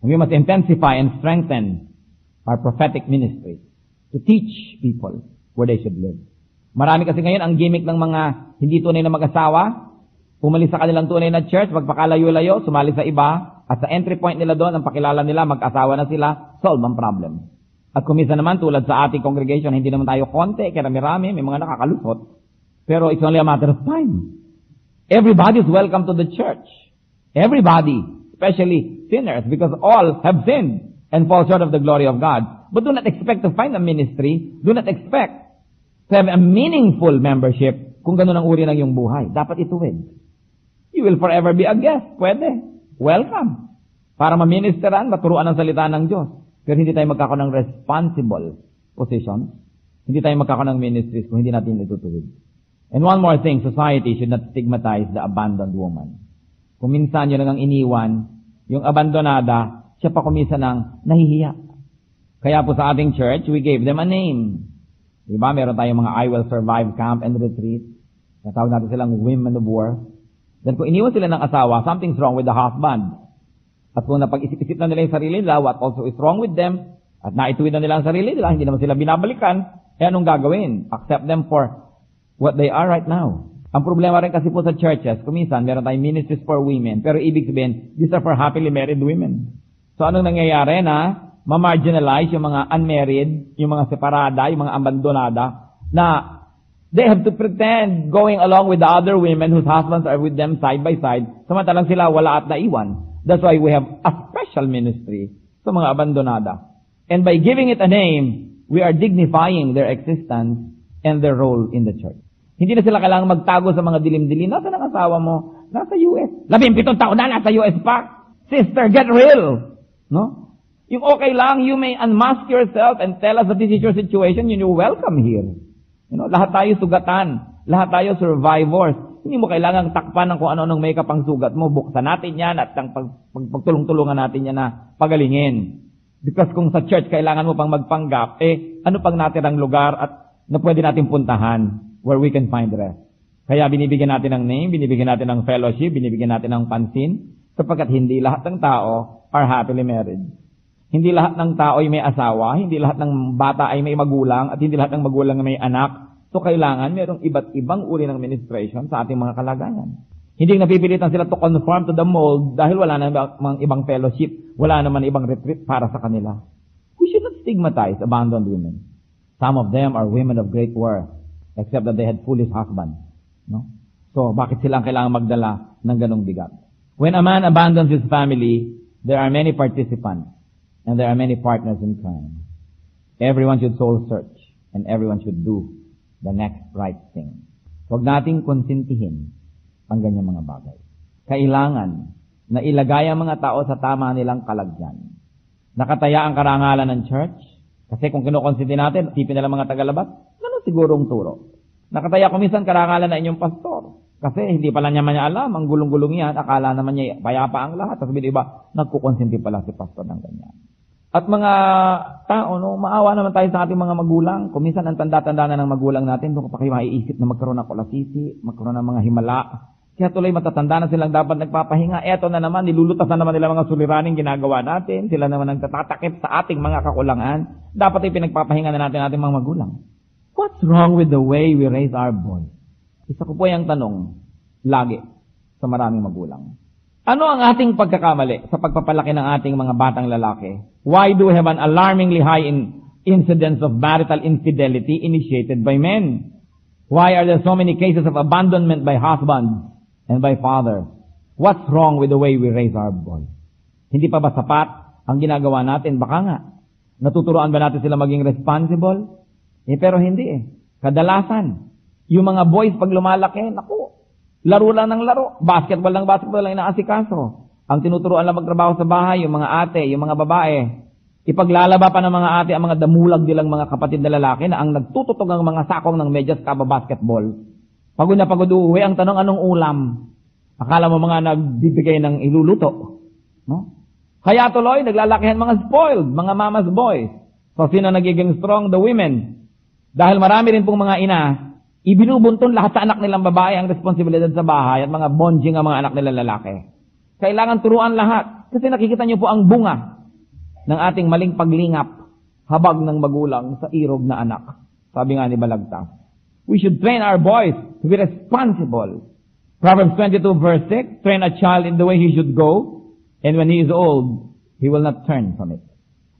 And we must intensify and strengthen our prophetic ministry to teach people where they should live. Marami kasi ngayon ang gimmick ng mga hindi tunay na mag-asawa, umalis sa kanilang tunay na church, magpakalayo-layo, sumali sa iba, at sa entry point nila doon, ang pakilala nila, mag-asawa na sila, solve ang problem. At kumisa naman, tulad sa ating congregation, hindi naman tayo konti, karami-rami, may mga nakakalusot. Pero it's only a matter of time. Everybody is welcome to the church. Everybody, especially sinners, because all have sinned and fall short of the glory of God. But do not expect to find a ministry, do not expect to have a meaningful membership kung ganun ang uri ng iyong buhay. Dapat ituwid. You will forever be a guest. Pwede. Welcome. Para maministeran, maturuan ang salita ng Diyos. Pero hindi tayo magkakaroon ng responsible position. Hindi tayo magkakaroon ng ministries kung hindi natin itutuwid. And one more thing, society should not stigmatize the abandoned woman. Kung minsan yun ang iniwan, yung abandonada, siya pa kumisa ng nahihiya. Kaya po sa ating church, we gave them a name. Diba? Meron tayong mga I Will Survive Camp and Retreat. Natawag natin silang Women of War. Then kung iniwan sila ng asawa, something's wrong with the husband. At kung napag-isip-isip na nila yung sarili nila, what also is wrong with them, at naituwid na nila ang sarili nila, hindi naman sila binabalikan, eh anong gagawin? Accept them for what they are right now. Ang problema rin kasi po sa churches, kuminsan, meron tayong ministries for women, pero ibig sabihin, these are for happily married women. So anong nangyayari na ma-marginalize yung mga unmarried, yung mga separada, yung mga abandonada, na they have to pretend going along with the other women whose husbands are with them side by side, samantalang sila wala at naiwan. That's why we have a special ministry sa mga abandonada. And by giving it a name, we are dignifying their existence and their role in the church. Hindi na sila kailangang magtago sa mga dilim-dilim. Nasaan ang asawa mo? Nasa US. Labing pitong taon na, nasa US pa. Sister, get real. No? Yung okay lang, you may unmask yourself and tell us that this is your situation, you're welcome here. You know, lahat tayo sugatan. Lahat tayo survivors. Hindi mo kailangang takpan ng kung ano-anong makeup ang sugat mo. Buksan natin yan at ang pag, pag, pagtulong-tulungan natin yan na pagalingin. Because kung sa church kailangan mo pang magpanggap, eh, ano pang natirang lugar at na pwede natin puntahan where we can find rest. Kaya binibigyan natin ng name, binibigyan natin ng fellowship, binibigyan natin ng pansin, sapagkat hindi lahat ng tao are happily married. Hindi lahat ng tao ay may asawa, hindi lahat ng bata ay may magulang, at hindi lahat ng magulang ay may anak. So kailangan merong iba't ibang uri ng ministration sa ating mga kalagayan. Hindi napipilitan sila to conform to the mold dahil wala na mga ibang fellowship, wala naman ibang retreat para sa kanila. We should not stigmatize abandoned women. Some of them are women of great worth, except that they had foolish husbands. No? So, bakit sila ang kailangan magdala ng ganong bigat? When a man abandons his family, there are many participants, and there are many partners in crime. Everyone should soul search, and everyone should do the next right thing. Huwag nating konsintihin ang ganyang mga bagay. Kailangan na ilagay ang mga tao sa tama nilang kalagyan. Nakataya ang karangalan ng church, kasi kung kinukonsinti natin, tipin nila mga tagalabas, ganun sigurong turo. Nakataya ko minsan karangalan na inyong pastor. Kasi hindi pala niya man niya alam, ang gulong-gulong yan, akala naman niya payapa ang lahat. Tapos iba, nagkukonsinti pala si pastor ng ganyan. At mga tao, no, maawa naman tayo sa ating mga magulang. Kung minsan ang tanda-tanda na ng magulang natin, doon pa kayo maiisip na magkaroon ng kolasisi, magkaroon ng mga himala. Kaya tuloy matatanda na silang dapat nagpapahinga. Eto na naman, nilulutas na naman nila mga suliraning ginagawa natin. Sila naman nagtatatakip sa ating mga kakulangan. Dapat ay pinagpapahinga na natin ating mga magulang. What's wrong with the way we raise our boys? Isa ko po yung tanong, lagi, sa maraming magulang. Ano ang ating pagkakamali sa pagpapalaki ng ating mga batang lalaki? Why do we have an alarmingly high in incidence of marital infidelity initiated by men? Why are there so many cases of abandonment by husbands and by fathers? What's wrong with the way we raise our boys? Hindi pa ba sapat ang ginagawa natin? Baka nga. Natuturoan ba natin sila maging responsible? Eh, pero hindi eh. Kadalasan, yung mga boys pag lumalaki, naku, laro lang ng laro. Basketball lang basketball lang inaasikaso. Ang tinuturoan lang magtrabaho sa bahay, yung mga ate, yung mga babae. Ipaglalaba pa ng mga ate ang mga damulag nilang mga kapatid na lalaki na ang nagtututog ang mga sakong ng medyas kaba basketball. Pagod na pagod uuwi, ang tanong anong ulam? Akala mo mga nagbibigay ng iluluto. No? Kaya tuloy, naglalakihan mga spoiled, mga mama's boys. So, sino nagiging strong? The women. Dahil marami rin pong mga ina, ibinubunton lahat sa anak nilang babae ang responsibilidad sa bahay at mga bonjing ang mga anak nilang lalaki. Kailangan turuan lahat. Kasi nakikita niyo po ang bunga ng ating maling paglingap, habag ng magulang sa irog na anak. Sabi nga ni Balagtas. We should train our boys to be responsible. Proverbs 22 verse 6, train a child in the way he should go, and when he is old, he will not turn from it.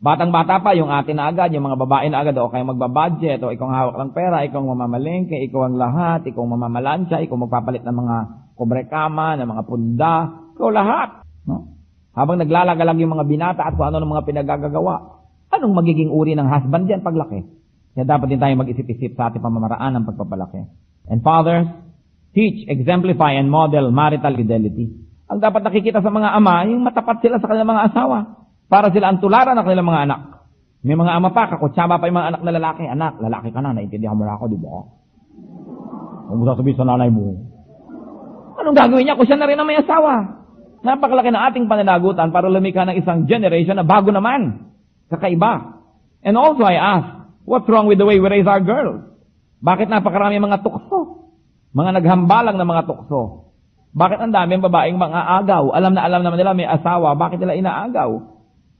Batang-bata pa, yung atin na agad, yung mga babae na agad, o kayo magbabudget, o ikaw ang hawak ng pera, ikaw ang mamamalengke, ikaw ang lahat, ikaw ang mamamalansya, ikaw magpapalit ng mga kubrekama, ng mga punda, ikaw lahat. No? Habang naglalagalag yung mga binata at kung ano ng mga pinagagagawa, anong magiging uri ng husband yan paglaki? Kaya dapat din tayo mag-isip-isip sa ating pamamaraan ng pagpapalaki. And fathers, teach, exemplify, and model marital fidelity. Ang dapat nakikita sa mga ama, yung matapat sila sa kanilang mga asawa. Para sila ang tularan ng kanilang mga anak. May mga ama pa, kakutsaba pa yung mga anak na lalaki. Anak, lalaki ka na, naintindihan mo na ako, di ba? Huwag mo sasabihin sa nanay mo. Anong gagawin niya kung siya na rin ang may asawa? Napakalaki na ating pananagutan para lumikha ng isang generation na bago naman. Kakaiba. And also I ask, what's wrong with the way we raise our girls? Bakit napakarami mga tukso? Mga naghambalang na mga tukso. Bakit ang daming babaeng mga agaw? Alam na alam naman nila may asawa, bakit nila inaagaw?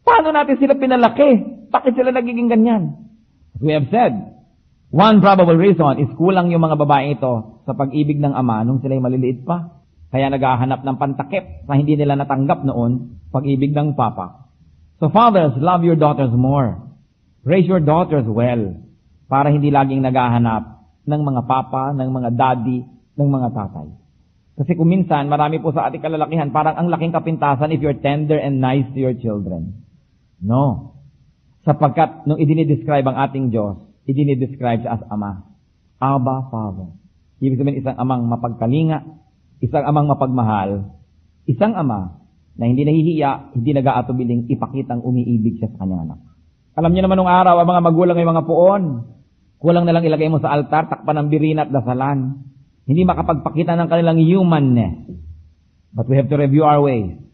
Paano natin sila pinalaki? Bakit sila nagiging ganyan? We have said, one probable reason is kulang yung mga babae ito sa pag-ibig ng ama nung sila'y maliliit pa. Kaya naghahanap ng pantakip sa hindi nila natanggap noon pag-ibig ng papa. So fathers, love your daughters more. Raise your daughters well para hindi laging naghahanap ng mga papa, ng mga daddy, ng mga tatay. Kasi kung minsan, marami po sa ating kalalakihan, parang ang laking kapintasan if you're tender and nice to your children. No. Sapagkat nung idinidescribe ang ating Diyos, idinidescribe siya as Ama. Abba, Father. Ibig sabihin isang amang mapagkalinga, isang amang mapagmahal, isang ama na hindi nahihiya, hindi nag-aatubiling ipakitang umiibig siya sa kanyang anak. Alam niyo naman nung araw, ang mga magulang ay mga puon. Kulang na lang ilagay mo sa altar, takpan ng birina at dasalan. Hindi makapagpakita ng kanilang humanness. But we have to review our ways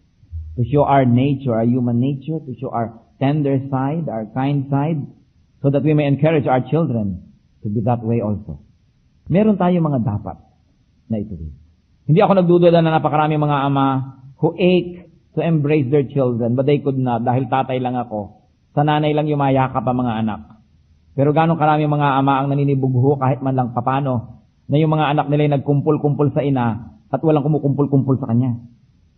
to show our nature, our human nature, to show our tender side, our kind side, so that we may encourage our children to be that way also. Meron tayo mga dapat na ito. Hindi ako nagdududa na napakarami mga ama who ache to embrace their children, but they could not dahil tatay lang ako. Sa nanay lang yumayakap ang mga anak. Pero gano'ng karami mga ama ang naninibugho kahit man lang papano na yung mga anak nila ay nagkumpul-kumpul sa ina at walang kumukumpul-kumpul sa kanya.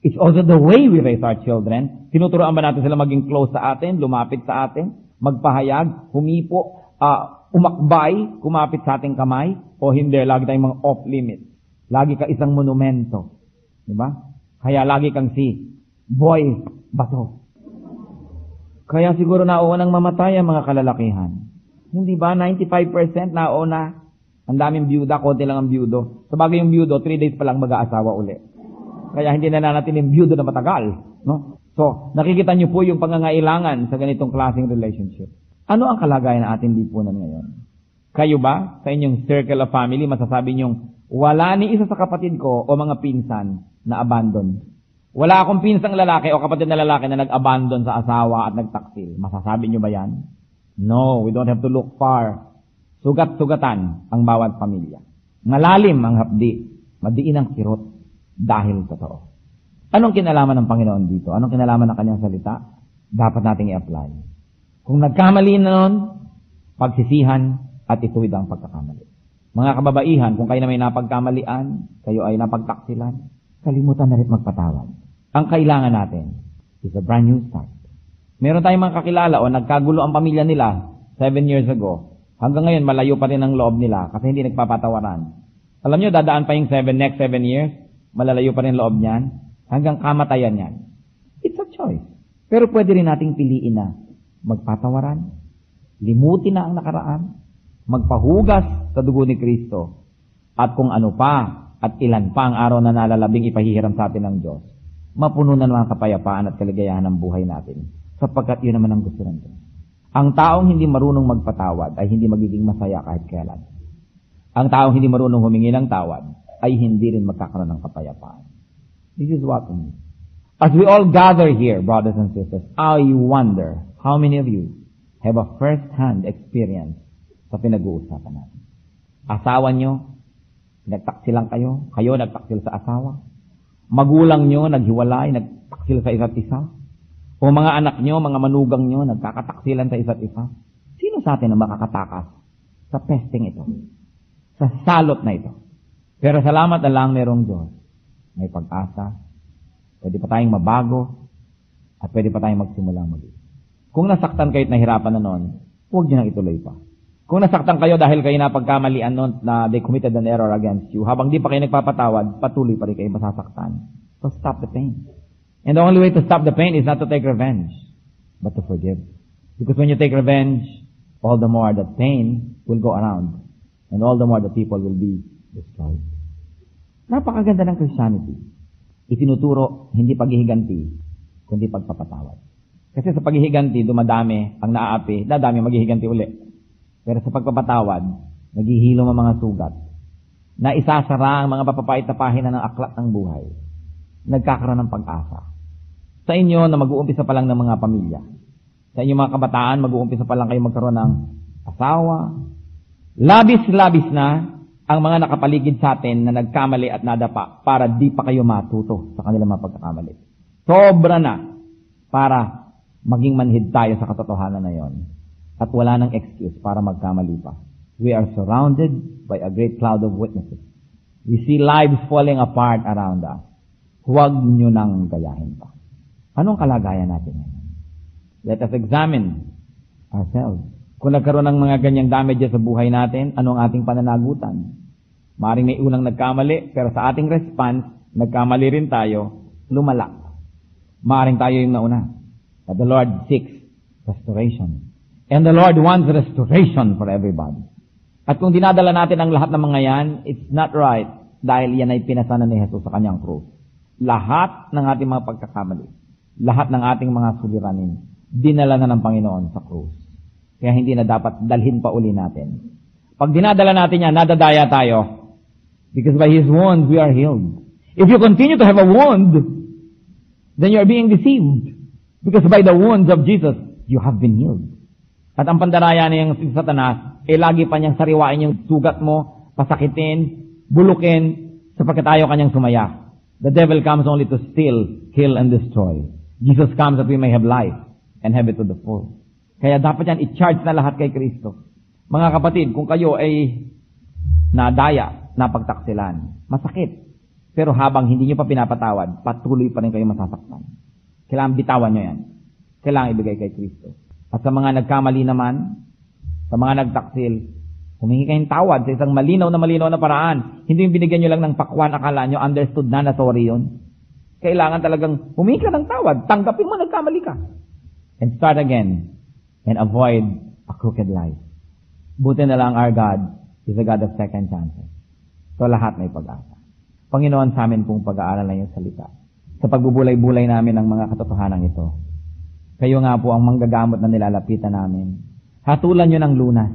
It's also the way we raise our children. Tinuturoan ba natin sila maging close sa atin, lumapit sa atin, magpahayag, humipo, ah, umakbay, kumapit sa ating kamay, o hindi, lagi tayong mga off-limit. Lagi ka isang monumento. Di ba? Kaya lagi kang si boy bato. Kaya siguro nauunang mamatay ang mga kalalakihan. Hindi ba? 95% nauna. Ang daming byuda, konti lang ang byudo. Sa yung byudo, 3 days pa lang mag-aasawa uli. Kaya hindi na natin yung na matagal. No? So, nakikita niyo po yung pangangailangan sa ganitong klaseng relationship. Ano ang kalagayan ng ating lipunan ngayon? Kayo ba, sa inyong circle of family, masasabi niyong, wala ni isa sa kapatid ko o mga pinsan na abandon. Wala akong pinsang lalaki o kapatid na lalaki na nag-abandon sa asawa at nagtaksil. Masasabi niyo ba yan? No, we don't have to look far. Sugat-sugatan ang bawat pamilya. Malalim ang hapdi. Madiin ang kirot dahil totoo. Anong kinalaman ng Panginoon dito? Anong kinalaman ng kanyang salita? Dapat nating i-apply. Kung nagkamali na nun, pagsisihan at ituwid ang pagkakamali. Mga kababaihan, kung kayo na may napagkamalian, kayo ay napagtaksilan, kalimutan na rin magpatawad. Ang kailangan natin is a brand new start. Meron tayong mga kakilala o nagkagulo ang pamilya nila seven years ago. Hanggang ngayon, malayo pa rin ang loob nila kasi hindi nagpapatawaran. Alam nyo, dadaan pa yung seven, next seven years, malalayo pa rin loob niyan, hanggang kamatayan yan. It's a choice. Pero pwede rin nating piliin na magpatawaran, limutin na ang nakaraan, magpahugas sa dugo ni Kristo, at kung ano pa, at ilan pa ang araw na nalalabing ipahihiram sa atin ng Diyos, mapuno na ng kapayapaan at kaligayahan ng buhay natin, sapagkat yun naman ang gusto ng Diyos. Ang taong hindi marunong magpatawad ay hindi magiging masaya kahit kailan. Ang taong hindi marunong humingi ng tawad ay hindi rin magkakaroon ng kapayapaan. This is what we need. As we all gather here, brothers and sisters, I wonder how many of you have a first-hand experience sa pinag-uusapan natin. Asawa nyo, nagtaksilang kayo, kayo nagtaksil sa asawa. Magulang nyo, naghiwalay, nagtaksil sa isa't isa. O mga anak nyo, mga manugang nyo, nagkakataksilan sa isa't isa. Sino sa atin ang makakatakas sa pesting ito? Sa salot na ito? Pero salamat na lang merong Diyos. May pag-asa. Pwede pa tayong mabago. At pwede pa tayong magsimula muli. Kung nasaktan kayo at nahirapan na noon, huwag nyo nang ituloy pa. Kung nasaktan kayo dahil kayo napagkamalian noon na they committed an error against you, habang di pa kayo nagpapatawad, patuloy pa rin kayo masasaktan. So stop the pain. And the only way to stop the pain is not to take revenge, but to forgive. Because when you take revenge, all the more that pain will go around, and all the more the people will be destroyed. Napakaganda ng Christianity. Itinuturo, hindi paghihiganti, kundi pagpapatawad. Kasi sa paghihiganti, dumadami ang naaapi, dadami maghihiganti uli. Pero sa pagpapatawad, naghihilom ang mga sugat. Na isasara ang mga papapait na pahina ng aklat ng buhay. Nagkakaroon ng pag-asa. Sa inyo na mag-uumpisa pa lang ng mga pamilya. Sa inyong mga kabataan, mag-uumpisa pa lang kayo magkaroon ng asawa. Labis-labis na ang mga nakapaligid sa atin na nagkamali at nadapa para di pa kayo matuto sa kanilang mga pagkakamali. Sobra na para maging manhid tayo sa katotohanan na yon. At wala nang excuse para magkamali pa. We are surrounded by a great cloud of witnesses. We see lives falling apart around us. Huwag nyo nang gayahin pa. Anong kalagayan natin ngayon? Let us examine ourselves. Kung nagkaroon ng mga ganyang damages sa buhay natin, ano ang ating pananagutan? Maring may unang nagkamali, pero sa ating response, nagkamali rin tayo, lumala. Maring tayo yung nauna. But the Lord seeks restoration. And the Lord wants restoration for everybody. At kung dinadala natin ang lahat ng mga yan, it's not right dahil yan ay pinasanan ni Jesus sa kanyang krus. Lahat ng ating mga pagkakamali, lahat ng ating mga suliranin, dinala na ng Panginoon sa krus. Kaya hindi na dapat dalhin pa uli natin. Pag dinadala natin yan, nadadaya tayo. Because by His wounds, we are healed. If you continue to have a wound, then you are being deceived. Because by the wounds of Jesus, you have been healed. At ang pandaraya niyang si Satanas, eh lagi pa niyang sariwain yung sugat mo, pasakitin, bulukin, sapagkat ayaw kanyang sumaya. The devil comes only to steal, kill, and destroy. Jesus comes that we may have life and have it to the full. Kaya dapat yan i-charge na lahat kay Kristo. Mga kapatid, kung kayo ay nadaya, napagtaksilan, masakit. Pero habang hindi nyo pa pinapatawad, patuloy pa rin kayo masasaktan. Kailangan bitawan nyo yan. Kailangan ibigay kay Kristo. At sa mga nagkamali naman, sa mga nagtaksil, humingi kayong tawad sa isang malinaw na malinaw na paraan. Hindi yung binigyan nyo lang ng pakwan, akala nyo understood na na sorry yun. Kailangan talagang humingi ka ng tawad. Tanggapin mo nagkamali ka. And start again. And avoid a crooked life. Buti na lang our God is a God of second chances. So lahat may pag-asa. Panginoon sa amin pong pag-aaral ng iyong salita. Sa pagbubulay-bulay namin ng mga katotohanan ito. Kayo nga po ang manggagamot na nilalapitan namin. Hatulan nyo ng lunas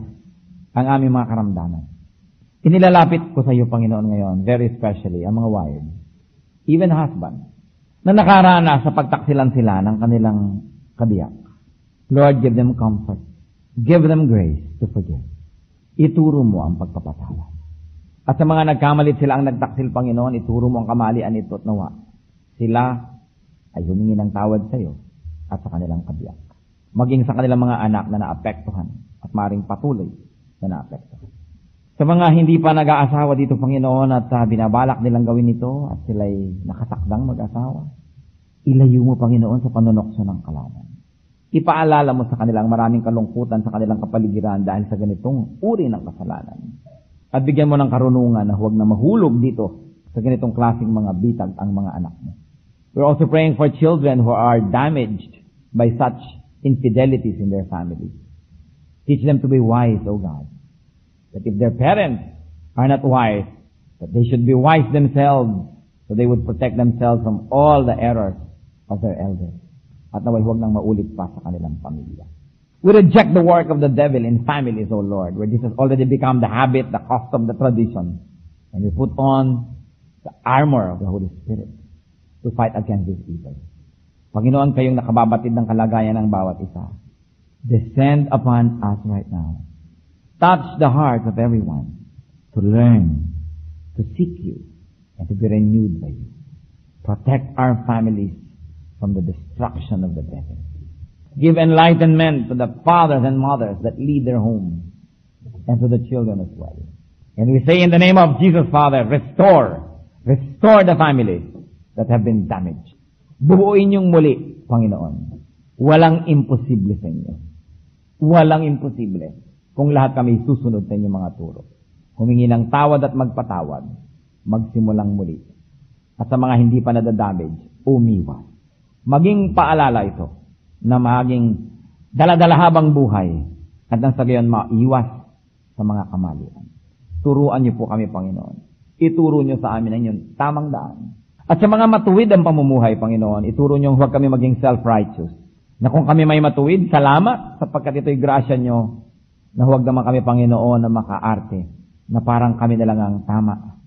ang aming mga karamdaman. Inilalapit ko sa iyo, Panginoon, ngayon, very especially, ang mga wives, even husband, na nakarana sa pagtaksilan sila ng kanilang kabiyak. Lord, give them comfort. Give them grace to forgive. Ituro mo ang pagpapatawad. At sa mga nagkamalit sila ang nagtaksil, Panginoon, ituro mo ang kamalian ito at nawa. Sila ay humingi ng tawad sa iyo at sa kanilang kabiyak. Maging sa kanilang mga anak na naapektuhan at maring patuloy na naapektuhan. Sa mga hindi pa nag-aasawa dito, Panginoon, at uh, binabalak nilang gawin ito at sila'y nakatakdang mag-asawa, ilayo mo, Panginoon, sa panunokso ng kalaman. Ipaalala mo sa kanilang maraming kalungkutan sa kanilang kapaligiran dahil sa ganitong uri ng kasalanan. At bigyan mo ng karunungan na huwag na mahulog dito sa ganitong klaseng mga bitag ang mga anak mo. We're also praying for children who are damaged by such infidelities in their families. Teach them to be wise, O God. That if their parents are not wise, that they should be wise themselves so they would protect themselves from all the errors of their elders. At naway huwag nang maulit pa sa kanilang pamilya. We reject the work of the devil in families, O Lord, where this has already become the habit, the custom, the tradition. And we put on the armor of the Holy Spirit to fight against this evil. Panginoon, kayong nakababatid ng kalagayan ng bawat isa. Descend upon us right now. Touch the hearts of everyone to learn, to seek you, and to be renewed by you. Protect our families from the destruction of the devil. Give enlightenment to the fathers and mothers that lead their homes and to the children as well. And we say in the name of Jesus, Father, restore, restore the families that have been damaged. Buuin yung muli, Panginoon. Walang imposible sa inyo. Walang imposible kung lahat kami susunod sa inyong mga turo. Humingi ng tawad at magpatawad, magsimulang muli. At sa mga hindi pa nadadamage, umiwas. Maging paalala ito na maging daladala habang buhay at nang sa gayon maiwas sa mga kamalian. Turuan niyo po kami, Panginoon. Ituro niyo sa amin ang inyong tamang daan. At sa mga matuwid ang pamumuhay, Panginoon, ituro niyo huwag kami maging self-righteous. Na kung kami may matuwid, salamat sapagkat ito'y grasya niyo na huwag naman kami, Panginoon, na makaarte na parang kami na lang ang tama.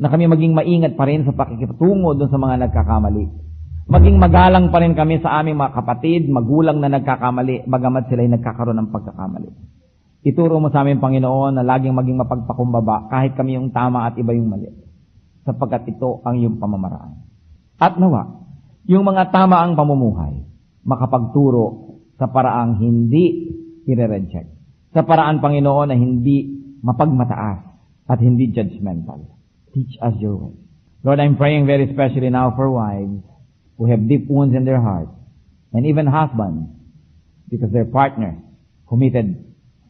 Na kami maging maingat pa rin sa pakikitungo doon sa mga nagkakamali Maging magalang pa rin kami sa aming mga kapatid, magulang na nagkakamali, bagamat sila'y nagkakaroon ng pagkakamali. Ituro mo sa amin, Panginoon, na laging maging mapagpakumbaba kahit kami yung tama at iba yung mali. Sapagkat ito ang iyong pamamaraan. At nawa, yung mga tama ang pamumuhay, makapagturo sa paraang hindi i-reject. Sa paraan, Panginoon, na hindi mapagmataas at hindi judgmental. Teach us your way. Lord, I'm praying very especially now for wives who have deep wounds in their hearts, and even husbands, because their partner committed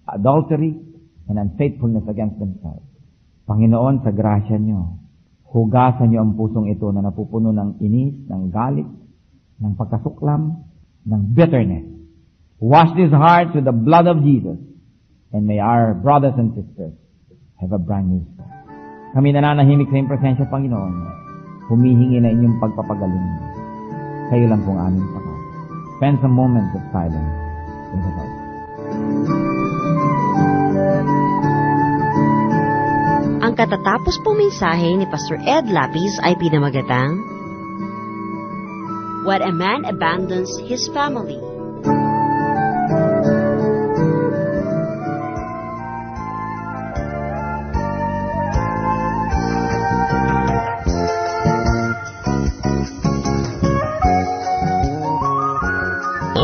adultery and unfaithfulness against themselves. Panginoon, sa grasya niyo, hugasan niyo ang pusong ito na napupuno ng inis, ng galit, ng pagkasuklam, ng bitterness. Wash these hearts with the blood of Jesus, and may our brothers and sisters have a brand new start. Kami nananahimik sa iyong presensya, Panginoon, humihingi na inyong pagpapagaling kayo lang pong aming pagkakas. Spend some moments of silence in the Lord. Ang katatapos pong mensahe ni Pastor Ed Lapis ay pinamagatang, What a man abandons his family.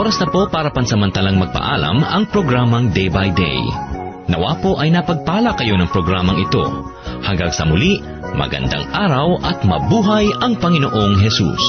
Oras na po para pansamantalang magpaalam ang programang Day by Day. Nawa po ay napagpala kayo ng programang ito. Hanggang sa muli, magandang araw at mabuhay ang Panginoong Hesus.